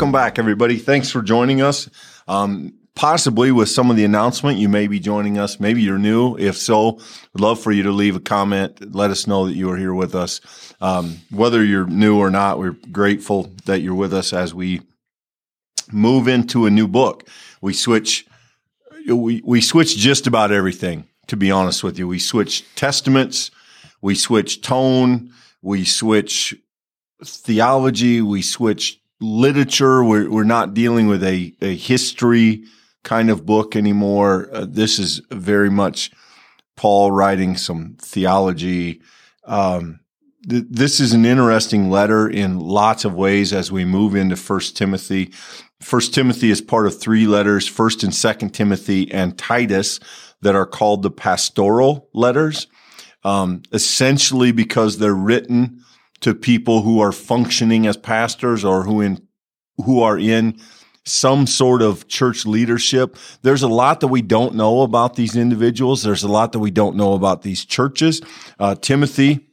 Welcome back, everybody. Thanks for joining us. Um, possibly with some of the announcement, you may be joining us. Maybe you're new. If so, we'd love for you to leave a comment. Let us know that you are here with us. Um, whether you're new or not, we're grateful that you're with us as we move into a new book. We switch, we, we switch just about everything, to be honest with you. We switch testaments, we switch tone, we switch theology, we switch literature. We're, we're not dealing with a, a history kind of book anymore. Uh, this is very much Paul writing some theology. Um, th- this is an interesting letter in lots of ways as we move into First Timothy. First Timothy is part of three letters, First and Second Timothy and Titus, that are called the pastoral letters. Um, essentially because they're written to people who are functioning as pastors or who in who are in some sort of church leadership. There's a lot that we don't know about these individuals. There's a lot that we don't know about these churches. Uh, Timothy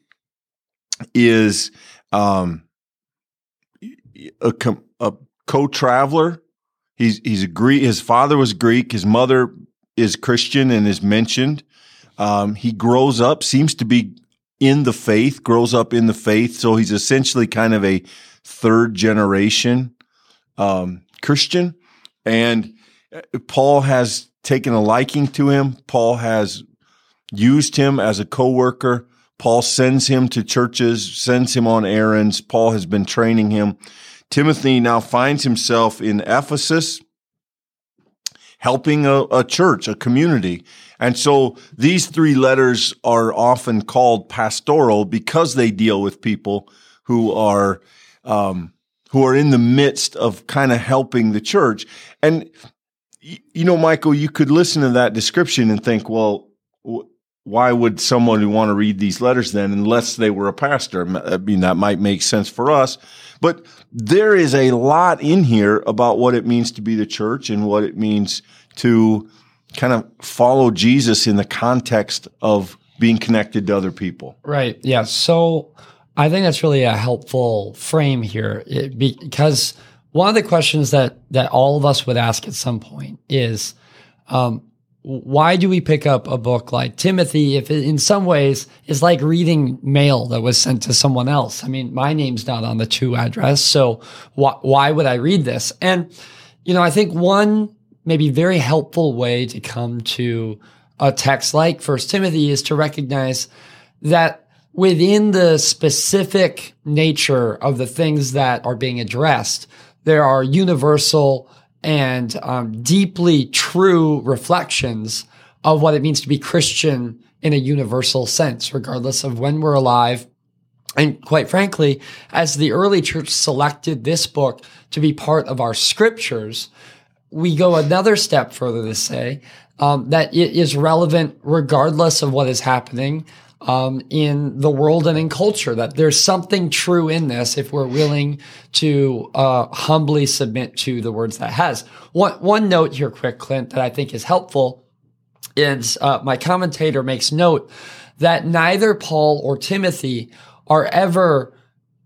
is um, a, a co-traveler. He's he's a Greek. His father was Greek. His mother is Christian and is mentioned. Um, he grows up, seems to be in the faith, grows up in the faith. So he's essentially kind of a third generation um, Christian. And uh, Paul has taken a liking to him. Paul has used him as a co-worker. Paul sends him to churches, sends him on errands. Paul has been training him. Timothy now finds himself in Ephesus, helping a, a church, a community. And so these three letters are often called pastoral because they deal with people who are, um, who are in the midst of kind of helping the church. And, you know, Michael, you could listen to that description and think, well, why would someone want to read these letters then unless they were a pastor? I mean, that might make sense for us, but there is a lot in here about what it means to be the church and what it means to kind of follow Jesus in the context of being connected to other people. Right. Yeah. So I think that's really a helpful frame here it, because one of the questions that that all of us would ask at some point is um, why do we pick up a book like Timothy if it, in some ways it's like reading mail that was sent to someone else? I mean, my name's not on the to address, so wh- why would I read this? And you know, I think one maybe very helpful way to come to a text like First Timothy is to recognize that within the specific nature of the things that are being addressed, there are universal and um, deeply true reflections of what it means to be Christian in a universal sense, regardless of when we're alive. And quite frankly, as the early church selected this book to be part of our scriptures, we go another step further to say um, that it is relevant regardless of what is happening um, in the world and in culture. That there's something true in this if we're willing to uh, humbly submit to the words that has. One one note here, quick, Clint, that I think is helpful is uh, my commentator makes note that neither Paul or Timothy are ever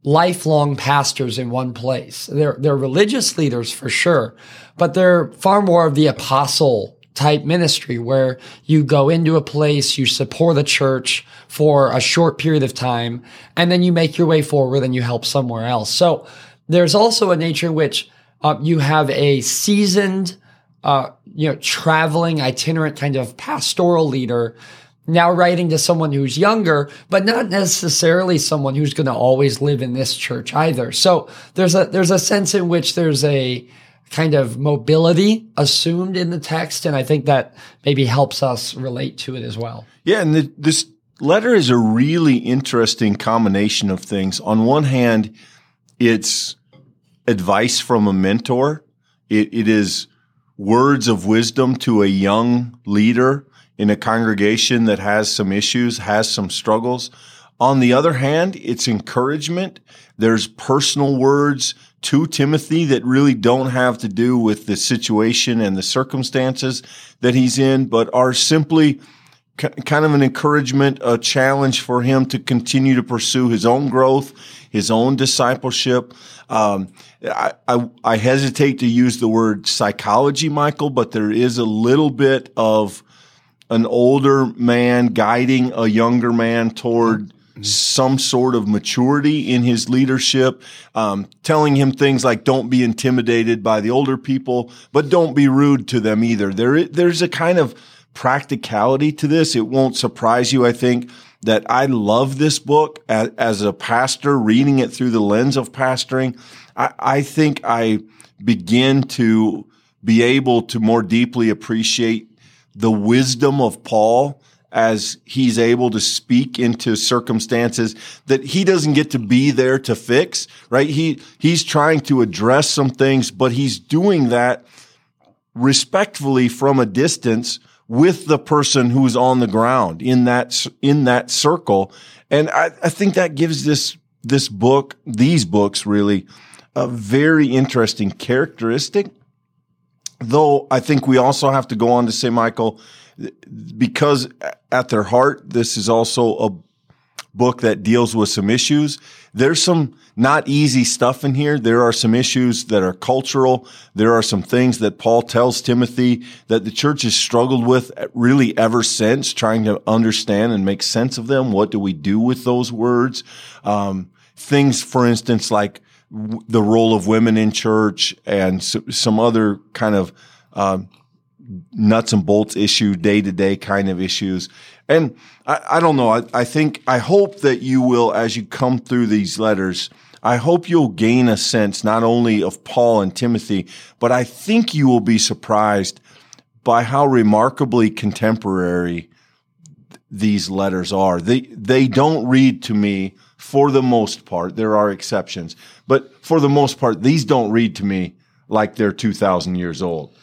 lifelong pastors in one place. They're, they're religious leaders for sure, but they're far more of the apostle type ministry where you go into a place, you support a church for a short period of time, and then you make your way forward and you help somewhere else. So there's also a nature in which uh, you have a seasoned, uh, you know, traveling itinerant kind of pastoral leader now writing to someone who's younger, but not necessarily someone who's going to always live in this church either. So there's a, there's a sense in which there's a kind of mobility assumed in the text. And I think that maybe helps us relate to it as well. Yeah. And the, this letter is a really interesting combination of things. On one hand, it's advice from a mentor. It, it is words of wisdom to a young leader in a congregation that has some issues, has some struggles. On the other hand, it's encouragement. There's personal words to Timothy that really don't have to do with the situation and the circumstances that he's in, but are simply kind of an encouragement, a challenge for him to continue to pursue his own growth, his own discipleship. Um, I, I, I, hesitate to use the word psychology, Michael, but there is a little bit of an older man guiding a younger man toward some sort of maturity in his leadership, um, telling him things like "Don't be intimidated by the older people, but don't be rude to them either." There, there's a kind of practicality to this. It won't surprise you, I think, that I love this book as, as a pastor, reading it through the lens of pastoring. I, I think I begin to be able to more deeply appreciate the wisdom of Paul as he's able to speak into circumstances that he doesn't get to be there to fix, right? He, he's trying to address some things, but he's doing that respectfully from a distance with the person who's on the ground in that in that circle. And I, I think that gives this this book, these books really, a very interesting characteristic. Though I think we also have to go on to say, Michael, because at their heart, this is also a book that deals with some issues. There's some not easy stuff in here. There are some issues that are cultural. There are some things that Paul tells Timothy that the church has struggled with really ever since, trying to understand and make sense of them. What do we do with those words? Um, things, for instance, like the role of women in church and some other kind of um, nuts and bolts issue, day to day kind of issues. And I, I don't know. I, I think, I hope that you will, as you come through these letters, I hope you'll gain a sense not only of Paul and Timothy, but I think you will be surprised by how remarkably contemporary these letters are. They, they don't read to me for the most part. There are exceptions, but for the most part, these don't read to me like they're 2000 years old.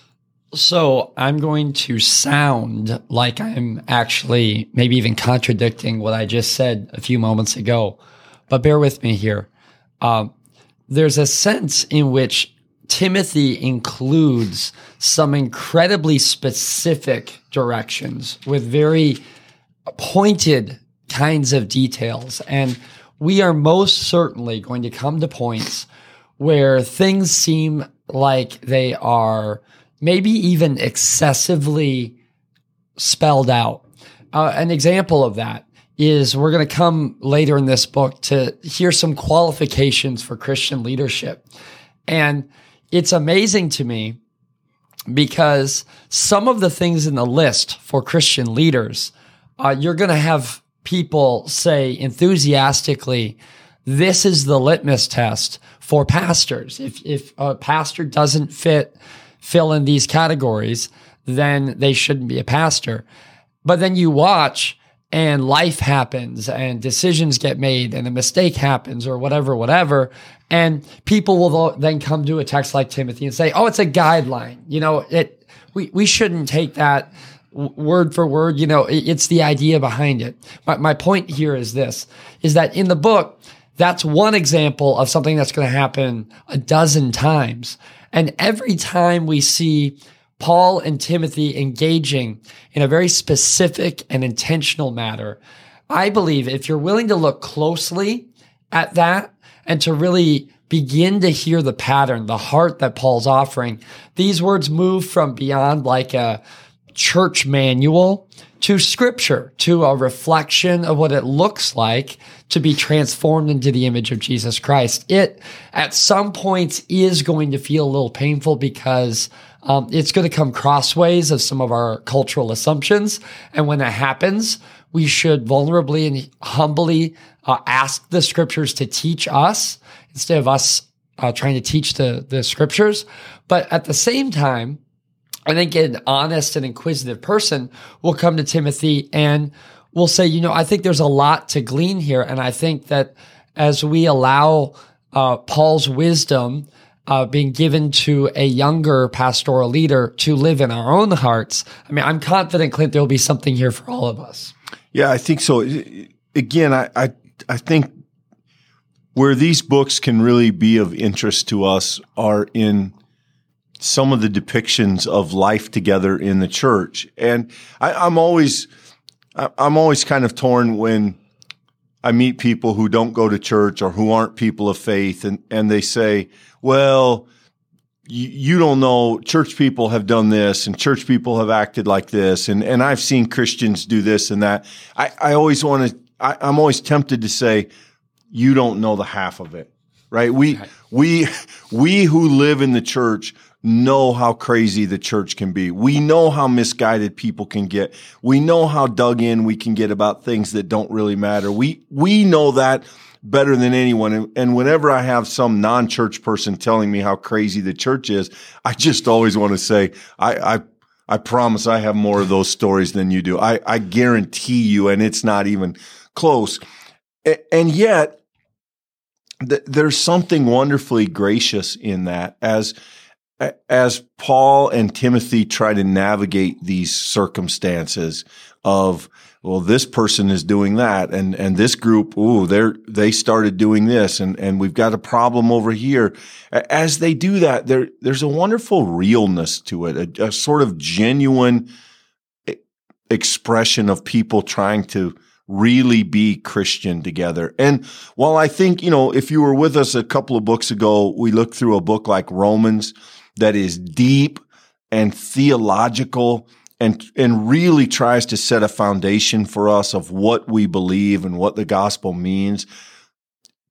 So I'm going to sound like I'm actually maybe even contradicting what I just said a few moments ago, but bear with me here. Um, there's a sense in which Timothy includes some incredibly specific directions with very pointed kinds of details. And we are most certainly going to come to points where things seem like they are maybe even excessively spelled out. Uh, an example of that is we're going to come later in this book to hear some qualifications for Christian leadership. And it's amazing to me because some of the things in the list for Christian leaders, uh, you're going to have people say enthusiastically, this is the litmus test for pastors. If, if a pastor doesn't fit fill in these categories, then they shouldn't be a pastor. But then you watch and life happens and decisions get made and a mistake happens or whatever, whatever. And people will then come to a text like Timothy and say, Oh, it's a guideline. You know, it, we, we shouldn't take that word for word. You know, it's the idea behind it. My, my point here is this, is that in the book, that's one example of something that's going to happen a dozen times. And every time we see Paul and Timothy engaging in a very specific and intentional matter, I believe if you're willing to look closely at that and to really begin to hear the pattern, the heart that Paul's offering, these words move from beyond like a church manual to scripture, to a reflection of what it looks like to be transformed into the image of Jesus Christ. It, at some points, is going to feel a little painful because um, it's going to come crossways of some of our cultural assumptions. And when that happens, we should vulnerably and humbly uh, ask the scriptures to teach us instead of us uh, trying to teach the, the scriptures. But at the same time, I think an honest and inquisitive person will come to Timothy and will say, you know, I think there's a lot to glean here. And I think that as we allow uh, Paul's wisdom uh, being given to a younger pastoral leader to live in our own hearts, I mean, I'm confident, Clint, there will be something here for all of us. Yeah, I think so. Again, I, I, I think where these books can really be of interest to us are in some of the depictions of life together in the church. And I, am always I, I'm always kind of torn when I meet people who don't go to church or who aren't people of faith, and and they say, well. You, you don't know church people have done this and church people have acted like this and, and I've seen Christians do this and that. I, I always want to, I'm always tempted to say, you don't know the half of it, right? We, right. we, we who live in the church know how crazy the church can be. We know how misguided people can get. We know how dug in we can get about things that don't really matter. We, we know that better than anyone. And, and whenever I have some non-church person telling me how crazy the church is, I just always want to say, I, I, I promise I have more of those stories than you do. I, I guarantee you, and it's not even close. And yet, th- there's something wonderfully gracious in that as as Paul and Timothy try to navigate these circumstances of well this person is doing that and and this group ooh they're they started doing this and and we've got a problem over here as they do that there there's a wonderful realness to it a, a sort of genuine expression of people trying to really be Christian together. And while I think, you know, if you were with us a couple of books ago, we looked through a book like Romans that is deep and theological and and really tries to set a foundation for us of what we believe and what the gospel means.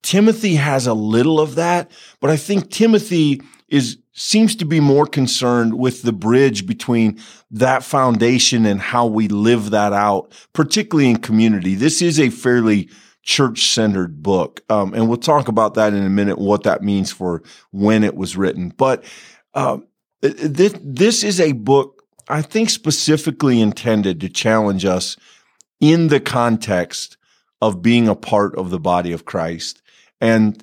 Timothy has a little of that, but I think Timothy is seems to be more concerned with the bridge between that foundation and how we live that out, particularly in community. This is a fairly church centered book. Um, and we'll talk about that in a minute, what that means for when it was written. But uh, this, this is a book, I think, specifically intended to challenge us in the context of being a part of the body of Christ and,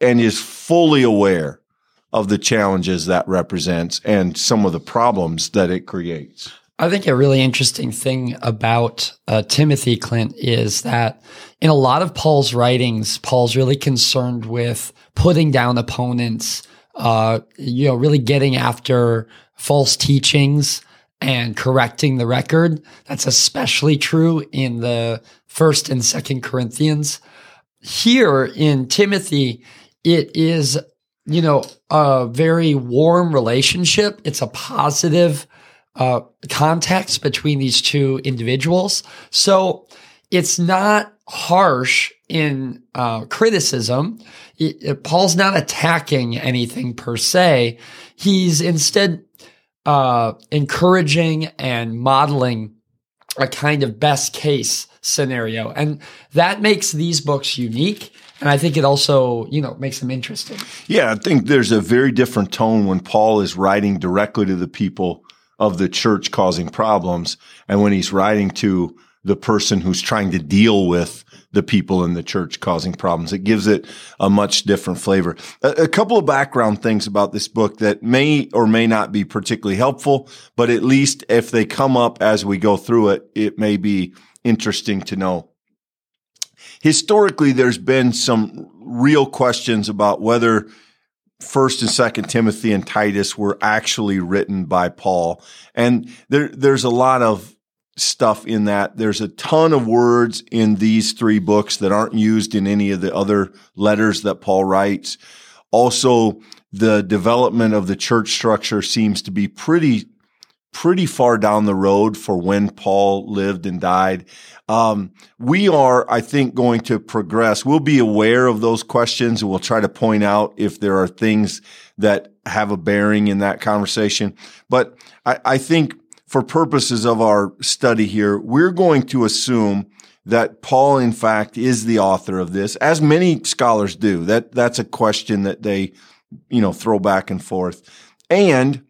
and is fully aware of the challenges that represents and some of the problems that it creates. I think a really interesting thing about uh, Timothy Clint is that in a lot of Paul's writings, Paul's really concerned with putting down opponents, uh, you know, really getting after false teachings and correcting the record. That's especially true in the first and second Corinthians. Here in Timothy, it is, you know, a very warm relationship. It's a positive uh, context between these two individuals. So it's not harsh in uh, criticism. It, it, Paul's not attacking anything per se. He's instead uh, encouraging and modeling a kind of best case scenario. And that makes these books unique. And I think it also, you know, makes them interesting. Yeah, I think there's a very different tone when Paul is writing directly to the people of the church causing problems and when he's writing to the person who's trying to deal with the people in the church causing problems. It gives it a much different flavor. A, a, couple of background things about this book that may or may not be particularly helpful, but at least if they come up as we go through it, it may be interesting to know. Historically, there's been some real questions about whether First and Second Timothy and Titus were actually written by Paul, and there, there's a lot of stuff in that. There's a ton of words in these three books that aren't used in any of the other letters that Paul writes. Also, the development of the church structure seems to be pretty, pretty far down the road for when Paul lived and died. Um, we are, I think, going to progress. We'll be aware of those questions and we'll try to point out if there are things that have a bearing in that conversation. But I, I think for purposes of our study here, we're going to assume that Paul, in fact, is the author of this, as many scholars do. That that's a question that they, you know, throw back and forth, and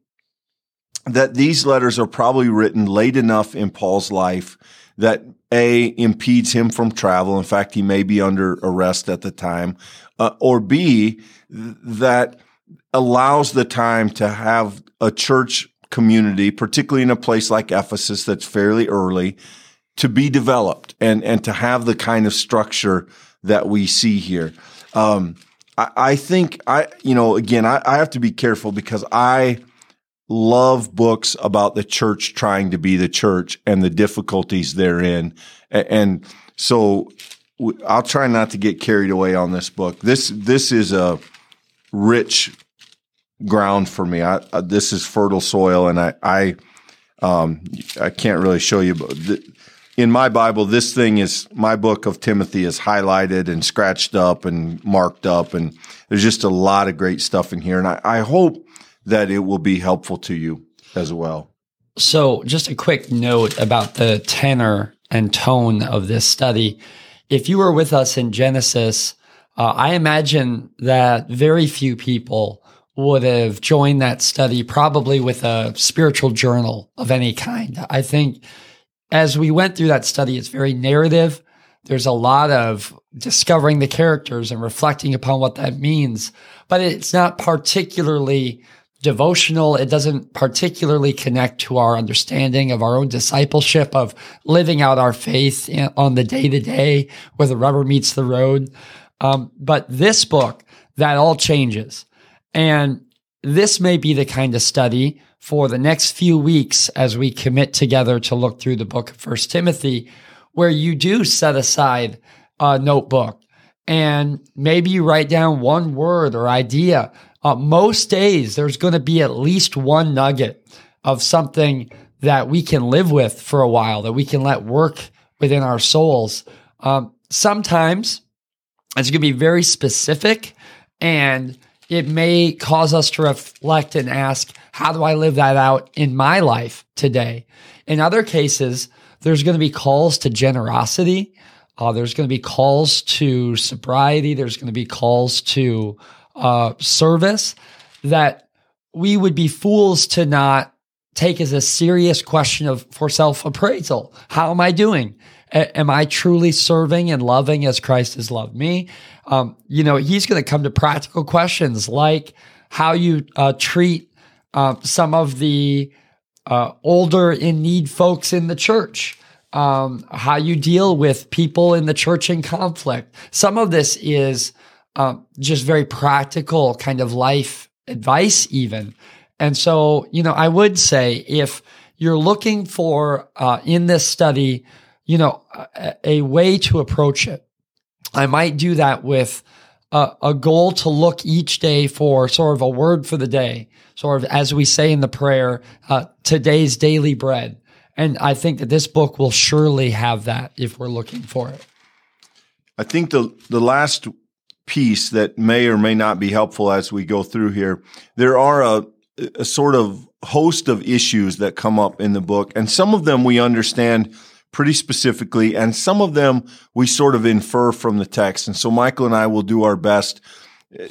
that these letters are probably written late enough in Paul's life that a impedes him from travel. In fact, he may be under arrest at the time, uh, or B that allows the time to have a church community, particularly in a place like Ephesus that's fairly early, to be developed and, and to have the kind of structure that we see here. Um, I, I, think I, you know, again, I, I have to be careful because I, love books about the church trying to be the church and the difficulties therein. And so I'll try not to get carried away on this book. This this is a rich ground for me. I, this is fertile soil, and I I um, I can't really show you, but th- in my Bible, this thing is my book of Timothy is highlighted and scratched up and marked up, and there's just a lot of great stuff in here, and I, I hope that it will be helpful to you as well. So, just a quick note about the tenor and tone of this study. If you were with us in Genesis, uh, I imagine that very few people would have joined that study probably with a spiritual journal of any kind. I think as we went through that study, it's very narrative. There's a lot of discovering the characters and reflecting upon what that means, but it's not particularly devotional. It doesn't particularly connect to our understanding of our own discipleship of living out our faith on the day to day where the rubber meets the road. Um, but this book, that all changes. And this may be the kind of study for the next few weeks as we commit together to look through the book of First Timothy, where you do set aside a notebook and maybe you write down one word or idea. Uh, most days, there's going to be at least one nugget of something that we can live with for a while, that we can let work within our souls. Um, sometimes it's going to be very specific and it may cause us to reflect and ask, how do I live that out in my life today? In other cases, there's going to be calls to generosity. Uh, there's going to be calls to sobriety. There's going to be calls to uh, service that we would be fools to not take as a serious question of for self appraisal. How am I doing? A- am I truly serving and loving as Christ has loved me? Um, you know, he's going to come to practical questions like how you uh, treat uh, some of the uh, older in need folks in the church, um, how you deal with people in the church in conflict. Some of this is um, just very practical kind of life advice, even. And so, you know, I would say if you're looking for uh, in this study, you know, a, a, way to approach it. I might do that with a, a, goal to look each day for sort of a word for the day, sort of as we say in the prayer, uh, today's daily bread. And I think that this book will surely have that if we're looking for it. I think the the last piece that may or may not be helpful as we go through here, there are a, a sort of host of issues that come up in the book, and some of them we understand pretty specifically, and some of them we sort of infer from the text. And so Michael and I will do our best.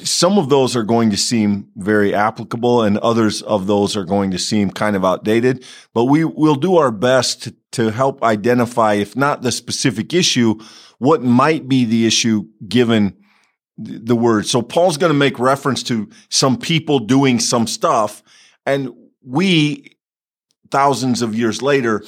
Some of those are going to seem very applicable, and others of those are going to seem kind of outdated. But we will do our best to, to help identify, if not the specific issue, what might be the issue given the word. So Paul's going to make reference to some people doing some stuff, and we, thousands of years later,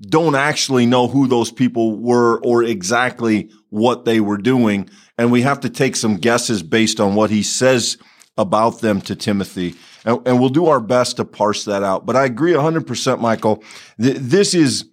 don't actually know who those people were or exactly what they were doing. And we have to take some guesses based on what he says about them to Timothy. And, and we'll do our best to parse that out. But I agree 100%, Michael. Th- this is,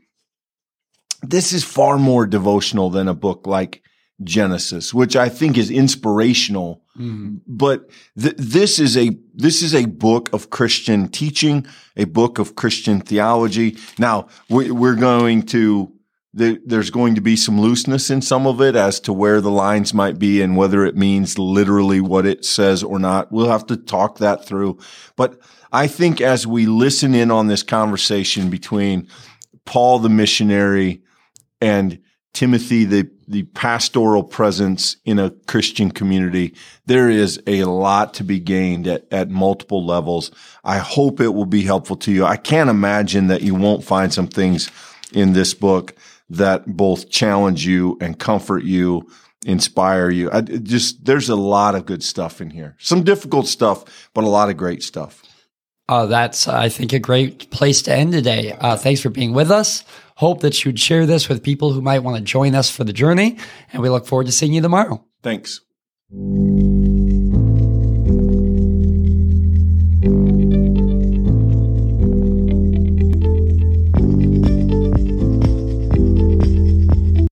this is far more devotional than a book like Genesis, which I think is inspirational. Mm. But th- this is a this is a book of Christian teaching, a book of Christian theology. Now we, are going to there's going to be some looseness in some of it as to where the lines might be and whether it means literally what it says or not. We'll have to talk that through. But I think as we listen in on this conversation between Paul the missionary and Timothy the the pastoral presence in a Christian community, there is a lot to be gained at, at multiple levels. I hope it will be helpful to you. I can't imagine that you won't find some things in this book that both challenge you and comfort you, inspire you. I just, there's a lot of good stuff in here. Some difficult stuff, but a lot of great stuff. Uh, that's, I think, a great place to end today. Uh, thanks for being with us. Hope that you'd share this with people who might want to join us for the journey. And we look forward to seeing you tomorrow. Thanks.